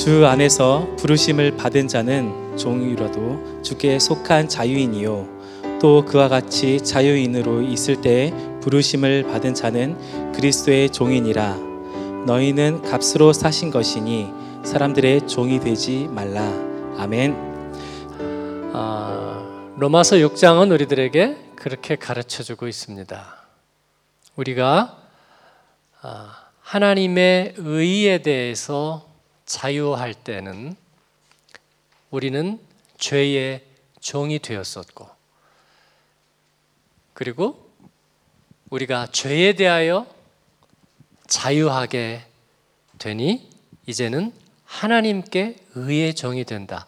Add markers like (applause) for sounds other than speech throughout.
주 안에서 부르심을 받은 자는 종이라도 주께 속한 자유인이요 또 그와 같이 자유인으로 있을 때 부르심을 받은 자는 그리스도의 종이니라 너희는 값으로 사신 것이니 사람들의 종이 되지 말라 아멘. 아, 로마서 6장은 우리들에게 그렇게 가르쳐 주고 있습니다. 우리가 아, 하나님의 의에 대해서 자유할 때는 우리는 죄의 종이 되었었고, 그리고 우리가 죄에 대하여 자유하게 되니 이제는 하나님께 의의 종이 된다.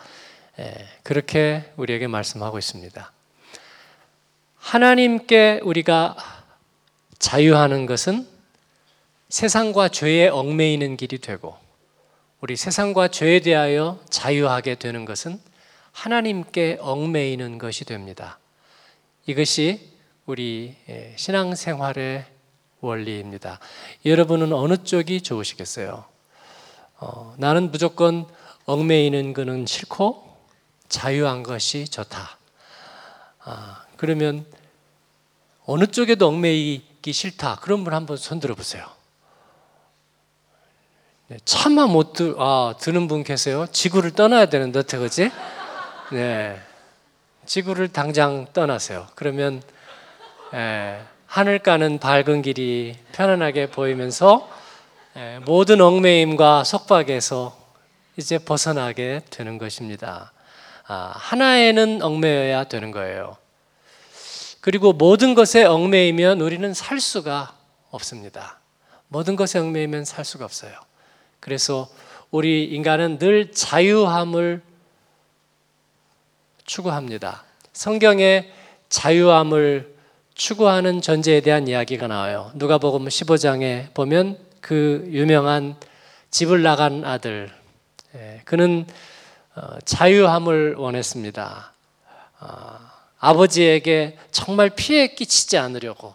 그렇게 우리에게 말씀하고 있습니다. 하나님께 우리가 자유하는 것은 세상과 죄에 얽매이는 길이 되고 우리 세상과 죄에 대하여 자유하게 되는 것은 하나님께 얽매이는 것이 됩니다. 이것이 우리 신앙생활의 원리입니다. 여러분은 어느 쪽이 좋으시겠어요? 어, 나는 무조건 얽매이는 것은 싫고 자유한 것이 좋다. 아, 그러면 어느 쪽에도 얽매이기 싫다. 그런 분 한번 손 들어 보세요. 네, 차마 못 들, 아, 드는 분 계세요? 지구를 떠나야 되는데, 그지? 네. 지구를 당장 떠나세요. 그러면, 예, 하늘 가는 밝은 길이 편안하게 보이면서 예, 모든 얽매임과 속박에서 이제 벗어나게 되는 것입니다. 아, 하나에는 얽매여야 되는 거예요. 그리고 모든 것에 얽매이면 우리는 살 수가 없습니다. 모든 것에 얽매이면 살 수가 없어요. 그래서 우리 인간은 늘 자유함을 추구합니다. 성경에 자유함을 추구하는 전제에 대한 이야기가 나와요. 누가복음 15장에 보면 그 유명한 집을 나간 아들 예, 그는 어, 자유함을 원했습니다. 어, 아버지에게 정말 피해 끼치지 않으려고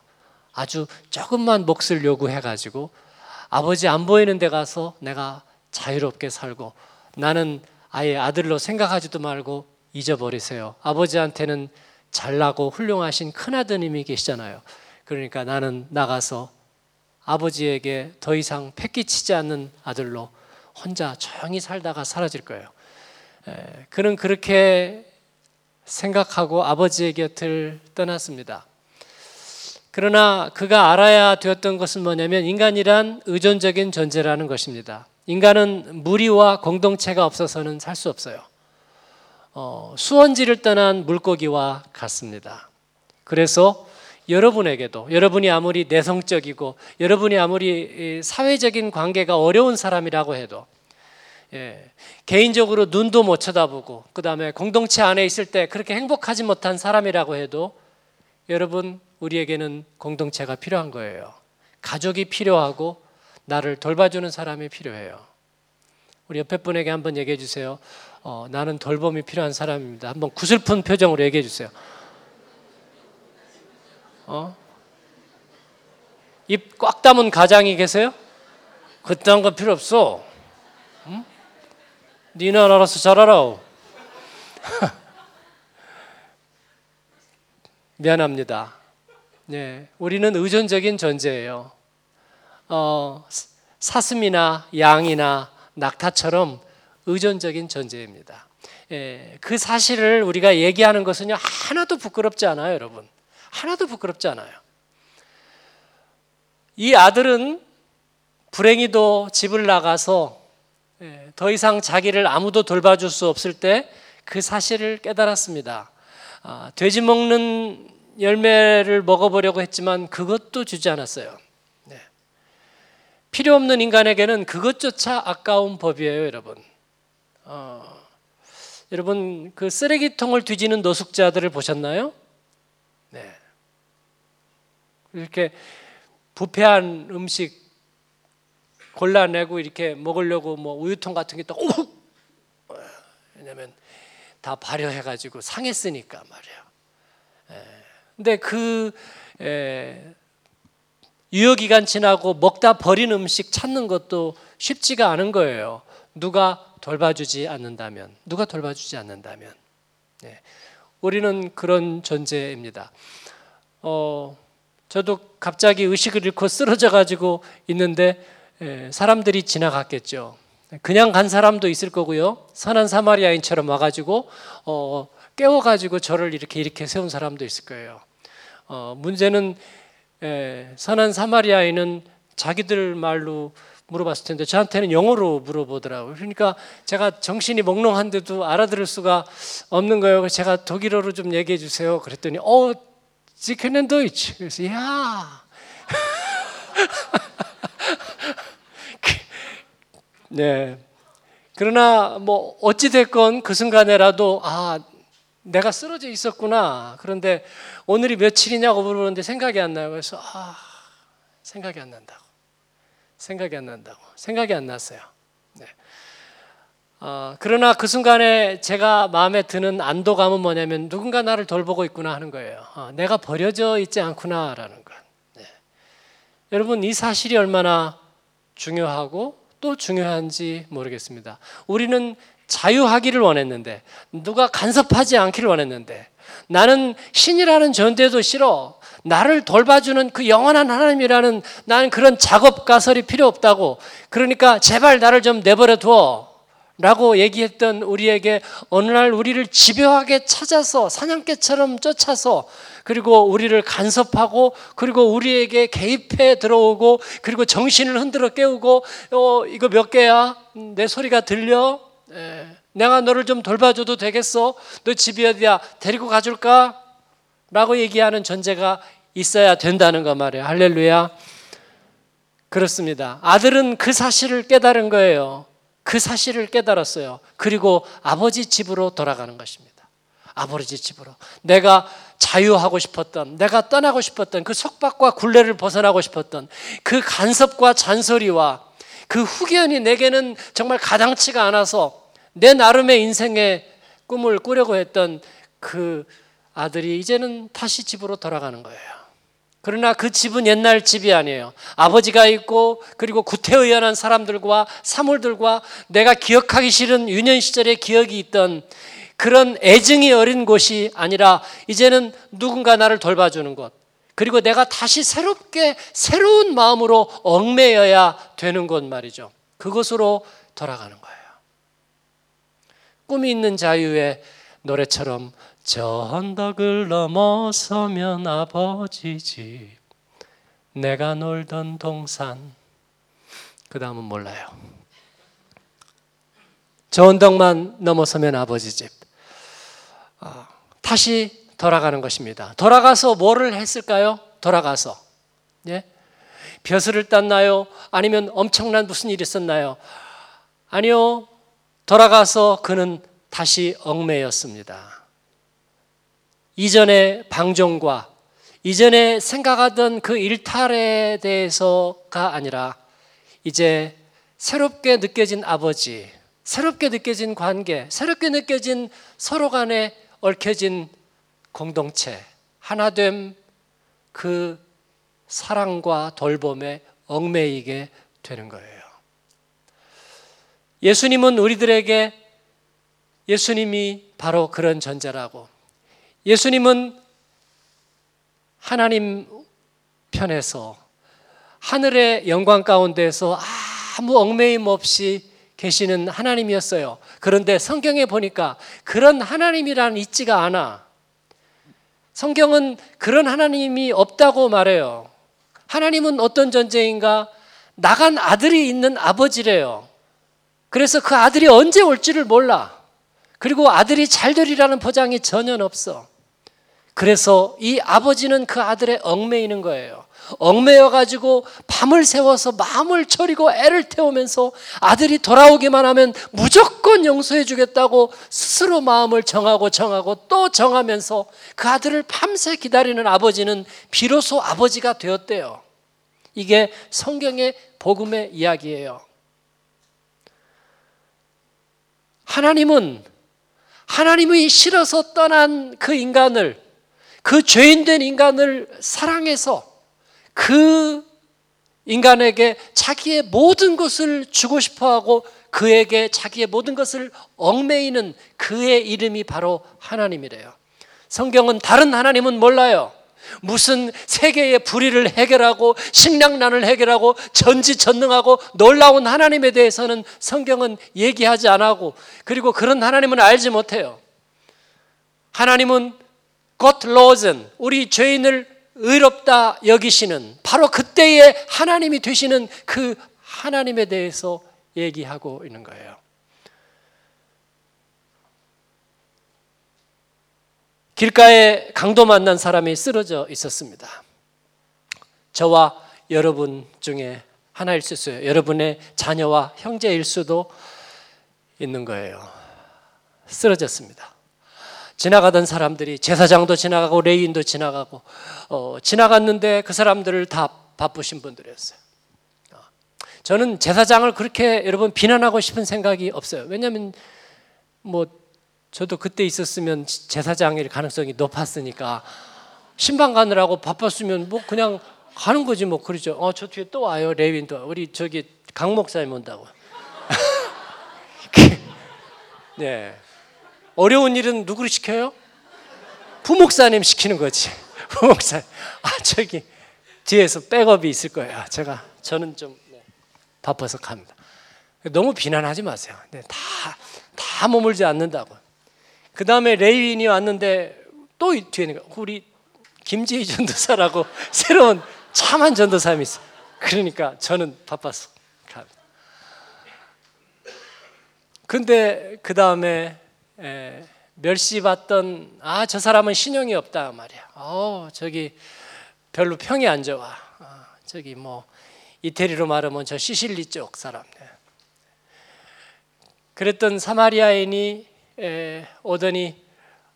아주 조금만 몫을 요구해가지고 아버지 안 보이는 데 가서 내가 자유롭게 살고 나는 아예 아들로 생각하지도 말고 잊어버리세요. 아버지한테는 잘나고 훌륭하신 큰아드님이 계시잖아요. 그러니까 나는 나가서 아버지에게 더 이상 패기치지 않는 아들로 혼자 조용히 살다가 사라질 거예요. 그는 그렇게 생각하고 아버지의 곁을 떠났습니다. 그러나 그가 알아야 되었던 것은 뭐냐면 인간이란 의존적인 존재라는 것입니다. 인간은 무리와 공동체가 없어서는 살 수 없어요. 어, 수원지를 떠난 물고기와 같습니다. 그래서 여러분에게도 여러분이 아무리 내성적이고 여러분이 아무리 사회적인 관계가 어려운 사람이라고 해도 예, 개인적으로 눈도 못 쳐다보고 그 다음에 공동체 안에 있을 때 그렇게 행복하지 못한 사람이라고 해도 여러분 우리에게는 공동체가 필요한 거예요. 가족이 필요하고 나를 돌봐주는 사람이 필요해요. 우리 옆에 분에게 한번 얘기해 주세요. 어, 나는 돌봄이 필요한 사람입니다. 한번 구슬픈 표정으로 얘기해 주세요. 어? 입 꽉 담은 가장이 계세요? 그딴 건 필요 없어. 응? 니는 알아서 잘하라. (laughs) 미안합니다. 네, 우리는 의존적인 존재예요. 어, 사슴이나 양이나 낙타처럼 의존적인 존재입니다. 예, 그 사실을 우리가 얘기하는 것은요 하나도 부끄럽지 않아요, 여러분. 하나도 부끄럽지 않아요. 이 아들은 불행히도 집을 나가서 예, 더 이상 자기를 아무도 돌봐줄 수 없을 때 그 사실을 깨달았습니다. 아, 돼지 먹는 열매를 먹어보려고 했지만 그것도 주지 않았어요. 네. 필요 없는 인간에게는 그것조차 아까운 법이에요, 여러분. 어, 여러분 그 쓰레기통을 뒤지는 노숙자들을 보셨나요? 네. 이렇게 부패한 음식 골라내고 이렇게 먹으려고 뭐 우유통 같은 게 또 왜냐면 다 발효해가지고 상했으니까 말이에요. 근데 그 에, 유효 기간 지나고 먹다 버린 음식 찾는 것도 쉽지가 않은 거예요. 누가 돌봐주지 않는다면, 누가 돌봐주지 않는다면, 네. 우리는 그런 존재입니다. 어, 저도 갑자기 의식을 잃고 쓰러져 가지고 있는데 에, 사람들이 지나갔겠죠. 그냥 간 사람도 있을 거고요. 선한 사마리아인처럼 와가지고 어, 깨워가지고 저를 이렇게 이렇게 세운 사람도 있을 거예요. 어, 문제는 에, 선한 사마리아인은 자기들 말로 물어봤을 텐데 저한테는 영어로 물어보더라고요. 그러니까 제가 정신이 몽롱한데도 알아들을 수가 없는 거예요. 제가 독일어로 좀 얘기해 주세요. 그랬더니 어, können Deutsch. 그래서 야. (laughs) 네. 그러나 뭐 어찌 됐건 그 순간에라도 아 내가 쓰러져 있었구나. 그런데 오늘이 며칠이냐고 물어보는데 생각이 안 나요. 그래서 아 생각이 안 난다고. 생각이 안 난다고. 생각이 안 났어요. 네. 어, 그러나 그 순간에 제가 마음에 드는 안도감은 뭐냐면 누군가 나를 돌보고 있구나 하는 거예요. 어, 내가 버려져 있지 않구나라는 것. 네. 여러분 이 사실이 얼마나 중요하고 또 중요한지 모르겠습니다. 우리는 자유하기를 원했는데 누가 간섭하지 않기를 원했는데 나는 신이라는 존재도 싫어. 나를 돌봐주는 그 영원한 하나님이라는 나는 그런 작업 가설이 필요 없다고. 그러니까 제발 나를 좀 내버려 두어. 라고 얘기했던 우리에게 어느 날 우리를 집요하게 찾아서 사냥개처럼 쫓아서 그리고 우리를 간섭하고 그리고 우리에게 개입해 들어오고 그리고 정신을 흔들어 깨우고 어 이거 몇 개야? 내 소리가 들려? 에, 내가 너를 좀 돌봐줘도 되겠어? 너 집이 어디야? 데리고 가줄까? 라고 얘기하는 존재가 있어야 된다는 거 말이에요. 할렐루야. 그렇습니다. 아들은 그 사실을 깨달은 거예요 그 사실을 깨달았어요. 그리고 아버지 집으로 돌아가는 것입니다. 아버지 집으로. 내가 자유하고 싶었던, 내가 떠나고 싶었던 그 속박과 굴레를 벗어나고 싶었던 그 간섭과 잔소리와 그 후견이 내게는 정말 가당치가 않아서 내 나름의 인생의 꿈을 꾸려고 했던 그 아들이 이제는 다시 집으로 돌아가는 거예요. 그러나 그 집은 옛날 집이 아니에요. 아버지가 있고 그리고 구태의연한 사람들과 사물들과 내가 기억하기 싫은 유년 시절의 기억이 있던 그런 애증이 어린 곳이 아니라 이제는 누군가 나를 돌봐주는 곳. 그리고 내가 다시 새롭게 새로운 마음으로 얽매여야 되는 곳 말이죠. 그곳으로 돌아가는 거예요. 꿈이 있는 자유의 노래처럼 저 언덕을 넘어서면 아버지 집 내가 놀던 동산 그 다음은 몰라요 저 언덕만 넘어서면 아버지 집 아, 다시 돌아가는 것입니다 돌아가서 뭐를 했을까요? 돌아가서 예? 벼슬을 땄나요? 아니면 엄청난 무슨 일이 있었나요? 아니요 돌아가서 그는 다시 얽매였습니다 이전의 방종과 이전에 생각하던 그 일탈에 대해서가 아니라 이제 새롭게 느껴진 아버지, 새롭게 느껴진 관계, 새롭게 느껴진 서로 간에 얽혀진 공동체, 하나됨 그 사랑과 돌봄에 얽매이게 되는 거예요. 예수님은 우리들에게 예수님이 바로 그런 존재라고 예수님은 하나님 편에서 하늘의 영광 가운데서 아무 얽매임 없이 계시는 하나님이었어요. 그런데 성경에 보니까 그런 하나님이란 있지가 않아. 성경은 그런 하나님이 없다고 말해요. 하나님은 어떤 존재인가? 나간 아들이 있는 아버지래요. 그래서 그 아들이 언제 올지를 몰라. 그리고 아들이 잘 되리라는 보장이 전혀 없어. 그래서 이 아버지는 그 아들의 얽매이는 거예요. 얽매여 가지고 밤을 새워서 마음을 졸이고 애를 태우면서 아들이 돌아오기만 하면 무조건 용서해 주겠다고 스스로 마음을 정하고 정하고 또 정하면서 그 아들을 밤새 기다리는 아버지는 비로소 아버지가 되었대요. 이게 성경의 복음의 이야기예요. 하나님은 하나님이 싫어서 떠난 그 인간을 그 죄인된 인간을 사랑해서 그 인간에게 자기의 모든 것을 주고 싶어 하고 그에게 자기의 모든 것을 얽매이는 그의 이름이 바로 하나님이래요. 성경은 다른 하나님은 몰라요. 무슨 세계의 불의를 해결하고 식량난을 해결하고 전지전능하고 놀라운 하나님에 대해서는 성경은 얘기하지 않고 그리고 그런 하나님은 알지 못해요. 하나님은 Losen 우리 죄인을 의롭다 여기시는 바로 그때의 하나님이 되시는 그 하나님에 대해서 얘기하고 있는 거예요. 길가에 강도 만난 사람이 쓰러져 있었습니다. 저와 여러분 중에 하나일 수 있어요. 여러분의 자녀와 형제일 수도 있는 거예요. 쓰러졌습니다. 지나가던 사람들이 제사장도 지나가고 레인도 지나가고 어, 지나갔는데 그 사람들을 다 바쁘신 분들이었어요. 어, 저는 제사장을 그렇게 여러분 비난하고 싶은 생각이 없어요. 왜냐하면 뭐 저도 그때 있었으면 제사장일 가능성이 높았으니까 신방 가느라고 바빴으면 뭐 그냥 가는 거지 뭐 그러죠. 어 저 뒤에 또 와요 레윈도 우리 저기 강 목사님 온다고. (laughs) 네. 어려운 일은 누구를 시켜요? 부목사님 시키는 거지. (laughs) 부목사. 아 저기 뒤에서 백업이 있을 거예요. 제가 저는 좀 네, 바빠서 갑니다. 너무 비난하지 마세요. 네, 다 다 머물지 않는다고. 그 다음에 레이인이 왔는데 또 뒤에는 우리 김재희 전도사라고 (laughs) 새로운 참한 전도사님이 있어. 그러니까 저는 바빠서 갑니다. 근데 그 다음에 멸시 받던 아 저 사람은 신용이 없다 말이야. 어 저기 별로 평이 안 좋아. 아, 저기 뭐 이태리로 말하면 저 시실리 쪽 사람. 그랬던 사마리아인이 에, 오더니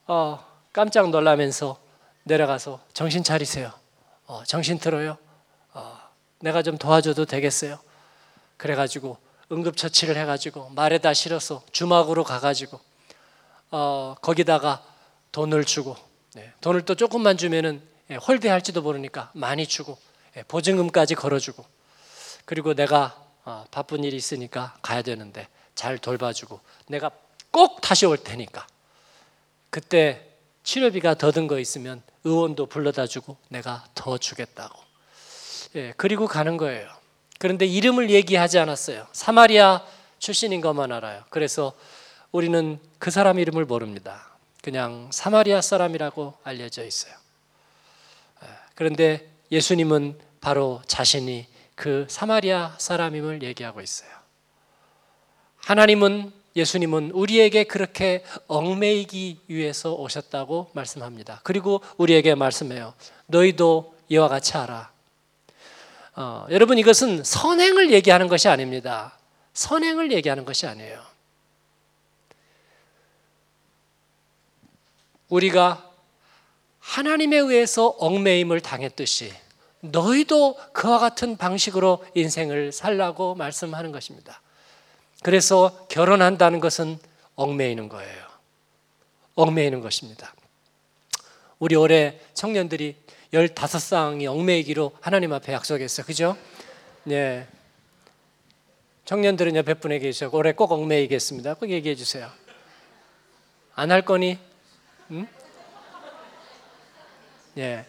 어, 깜짝 놀라면서 내려가서 정신 차리세요. 어, 정신 들어요. 어, 내가 좀 도와줘도 되겠어요. 그래가지고 응급처치를 해가지고 말에다 실어서 주막으로 가가지고 어, 거기다가 돈을 주고 네, 돈을 또 조금만 주면은 예, 홀대할지도 모르니까 많이 주고 예, 보증금까지 걸어주고 그리고 내가 어, 바쁜 일이 있으니까 가야 되는데 잘 돌봐주고 내가 꼭 다시 올 테니까 그때 치료비가 더 든 거 있으면 의원도 불러다 주고 내가 더 주겠다고 예, 그리고 가는 거예요. 그런데 이름을 얘기하지 않았어요. 사마리아 출신인 것만 알아요. 그래서 우리는 그 사람 이름을 모릅니다. 그냥 사마리아 사람이라고 알려져 있어요. 예, 그런데 예수님은 바로 자신이 그 사마리아 사람임을 얘기하고 있어요. 하나님은 예수님은 우리에게 그렇게 얽매이기 위해서 오셨다고 말씀합니다. 그리고 우리에게 말씀해요. 너희도 이와 같이 하라. 어, 여러분 이것은 선행을 얘기하는 것이 아닙니다. 선행을 얘기하는 것이 아니에요. 우리가 하나님에 의해서 얽매임을 당했듯이 너희도 그와 같은 방식으로 인생을 살라고 말씀하는 것입니다. 그래서 결혼한다는 것은 얽매이는 거예요. 얽매이는 것입니다. 우리 올해 청년들이 15쌍이 얽매이기로 하나님 앞에 약속했어요. 그죠? 네. 청년들은 옆에 분에 계셔. 올해 꼭 얽매이겠습니다. 꼭 얘기해 주세요. 안 할 거니? 응? 예.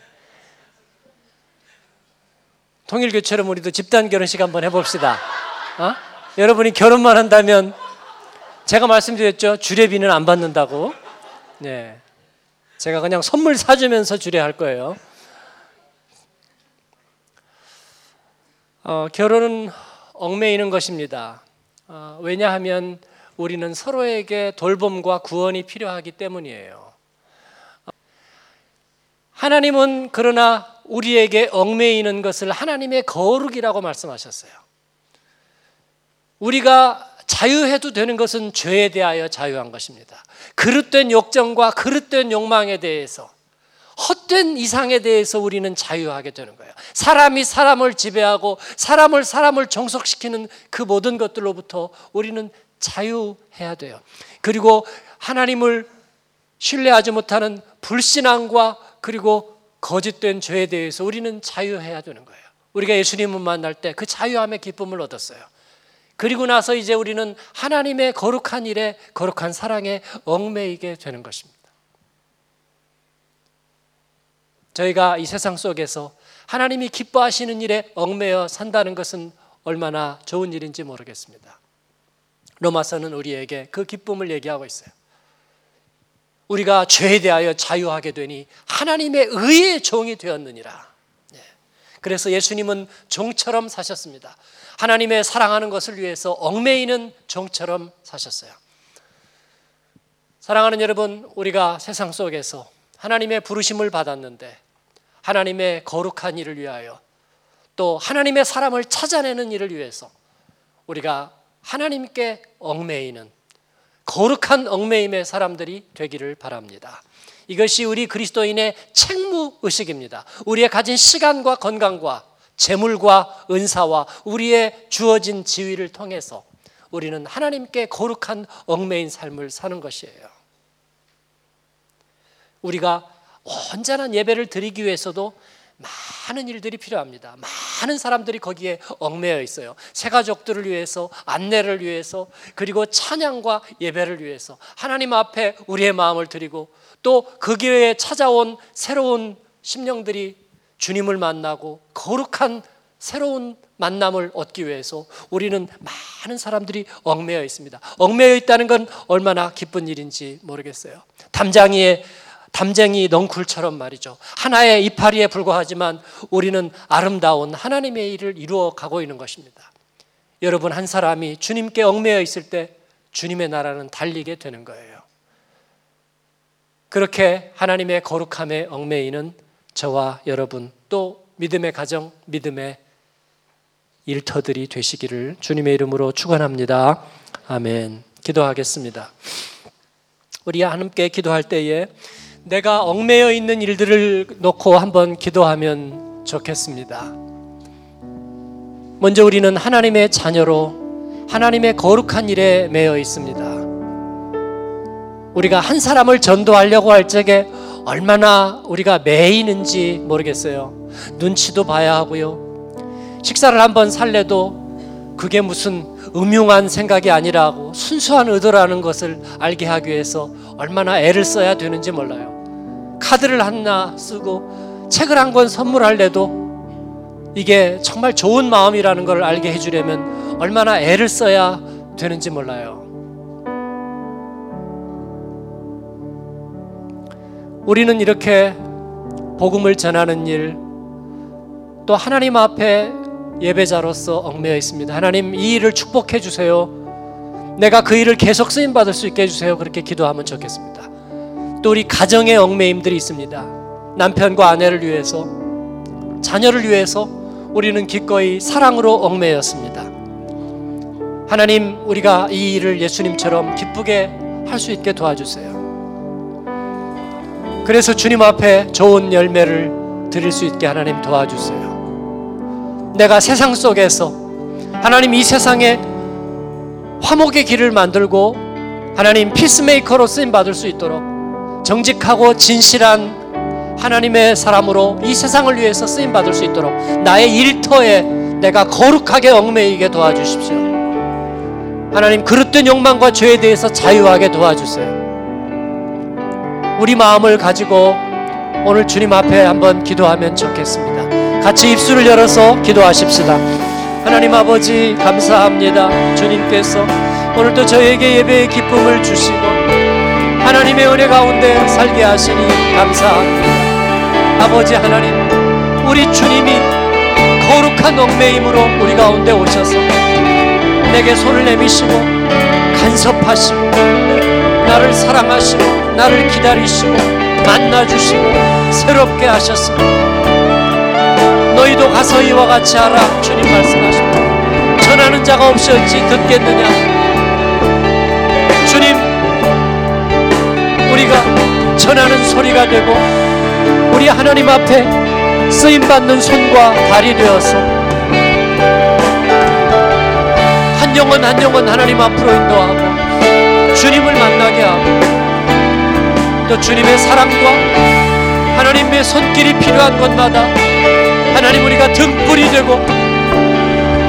통일교처럼 우리도 집단 결혼식 한번 해봅시다. 어? 여러분이 결혼만 한다면 제가 말씀드렸죠. 주례비는 안 받는다고. 네. 제가 그냥 선물 사주면서 주례할 거예요. 어, 결혼은 얽매이는 것입니다. 어, 왜냐하면 우리는 서로에게 돌봄과 구원이 필요하기 때문이에요. 하나님은 그러나 우리에게 얽매이는 것을 하나님의 거룩이라고 말씀하셨어요. 우리가 자유해도 되는 것은 죄에 대하여 자유한 것입니다. 그릇된 욕정과 그릇된 욕망에 대해서 헛된 이상에 대해서 우리는 자유하게 되는 거예요. 사람이 사람을 지배하고 사람을 사람을 정속시키는 그 모든 것들로부터 우리는 자유해야 돼요. 그리고 하나님을 신뢰하지 못하는 불신앙과 그리고 거짓된 죄에 대해서 우리는 자유해야 되는 거예요. 우리가 예수님을 만날 때 그 자유함의 기쁨을 얻었어요. 그리고 나서 이제 우리는 하나님의 거룩한 일에 거룩한 사랑에 얽매이게 되는 것입니다. 저희가 이 세상 속에서 하나님이 기뻐하시는 일에 얽매여 산다는 것은 얼마나 좋은 일인지 모르겠습니다. 로마서는 우리에게 그 기쁨을 얘기하고 있어요. 우리가 죄에 대하여 자유하게 되니 하나님의 의의 종이 되었느니라. 네. 그래서 예수님은 종처럼 사셨습니다. 하나님의 사랑하는 것을 위해서 얽매이는 종처럼 사셨어요. 사랑하는 여러분, 우리가 세상 속에서 하나님의 부르심을 받았는데 하나님의 거룩한 일을 위하여 또 하나님의 사람을 찾아내는 일을 위해서 우리가 하나님께 얽매이는 거룩한 얽매임의 사람들이 되기를 바랍니다. 이것이 우리 그리스도인의 책무 의식입니다. 우리의 가진 시간과 건강과 재물과 은사와 우리의 주어진 지위를 통해서 우리는 하나님께 거룩한 얽매인 삶을 사는 것이에요. 우리가 온전한 예배를 드리기 위해서도 많은 일들이 필요합니다. 많은 사람들이 거기에 얽매여 있어요. 새 가족들을 위해서, 안내를 위해서, 그리고 찬양과 예배를 위해서 하나님 앞에 우리의 마음을 드리고 또 그 기회에 찾아온 새로운 심령들이 주님을 만나고 거룩한 새로운 만남을 얻기 위해서 우리는 많은 사람들이 얽매여 있습니다. 얽매여 있다는 건 얼마나 기쁜 일인지 모르겠어요. 담장이의 담쟁이 넝쿨처럼 말이죠. 하나의 이파리에 불과하지만 우리는 아름다운 하나님의 일을 이루어 가고 있는 것입니다. 여러분 한 사람이 주님께 얽매여 있을 때 주님의 나라는 달리게 되는 거예요. 그렇게 하나님의 거룩함에 얽매이는 저와 여러분 또 믿음의 가정, 믿음의 일터들이 되시기를 주님의 이름으로 축원합니다. 아멘. 기도하겠습니다. 우리 하나님께 기도할 때에 내가 얽매여 있는 일들을 놓고 한번 기도하면 좋겠습니다. 먼저 우리는 하나님의 자녀로 하나님의 거룩한 일에 매여 있습니다. 우리가 한 사람을 전도하려고 할 적에 얼마나 우리가 매이는지 모르겠어요. 눈치도 봐야 하고요. 식사를 한번 살래도 그게 무슨 음흉한 생각이 아니라고 순수한 의도라는 것을 알게 하기 위해서 얼마나 애를 써야 되는지 몰라요. 카드를 하나 쓰고 책을 한 권 선물할래도 이게 정말 좋은 마음이라는 걸 알게 해주려면 얼마나 애를 써야 되는지 몰라요. 우리는 이렇게 복음을 전하는 일, 또 하나님 앞에 예배자로서 얽매여 있습니다. 하나님 이 일을 축복해 주세요. 내가 그 일을 계속 쓰임 받을 수 있게 해 주세요. 그렇게 기도하면 좋겠습니다. 또 우리 가정의 얽매임들이 있습니다. 남편과 아내를 위해서, 자녀를 위해서 우리는 기꺼이 사랑으로 얽매였습니다. 하나님, 우리가 이 일을 예수님처럼 기쁘게 할 수 있게 도와주세요. 그래서 주님 앞에 좋은 열매를 드릴 수 있게 하나님 도와주세요. 내가 세상 속에서 하나님 이 세상에 화목의 길을 만들고 하나님 peacemaker로 쓰임 받을 수 있도록 정직하고 진실한 하나님의 사람으로 이 세상을 위해서 쓰임 받을 수 있도록 나의 일터에 내가 거룩하게 얽매이게 도와주십시오. 하나님 그릇된 욕망과 죄에 대해서 자유하게 도와주세요. 우리 마음을 가지고 오늘 주님 앞에 한번 기도하면 좋겠습니다. 같이 입술을 열어서 기도하십시다. 하나님 아버지 감사합니다. 주님께서 오늘도 저에게 예배의 기쁨을 주시고 하나님의 은혜 가운데 살게 하시니 감사합니다. 아버지 하나님, 우리 주님이 거룩한 얽매임으로 우리 가운데 오셔서 내게 손을 내미시고 간섭하시고 나를 사랑하시고 나를 기다리시고 만나주시고 새롭게 하셨습니다. 너희도 가서 이와 같이 하라 주님 말씀하십니다. 전하는 자가 없이 어찌 듣겠느냐 우리가 전하는 소리가 되고 우리 하나님 앞에 쓰임 받는 손과 발이 되어서 한 영혼 한 영혼 하나님 앞으로 인도하고 주님을 만나게 하고 또 주님의 사랑과 하나님의 손길이 필요한 곳마다 하나님 우리가 등불이 되고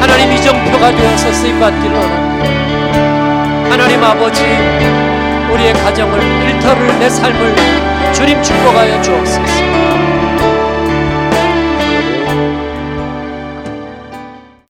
하나님 이정표가 되어서 쓰임 받기를 원합니다. 하나님 아버지, 우리의 가정을 일터를 내 삶을 주님 축복하여 주옵소서.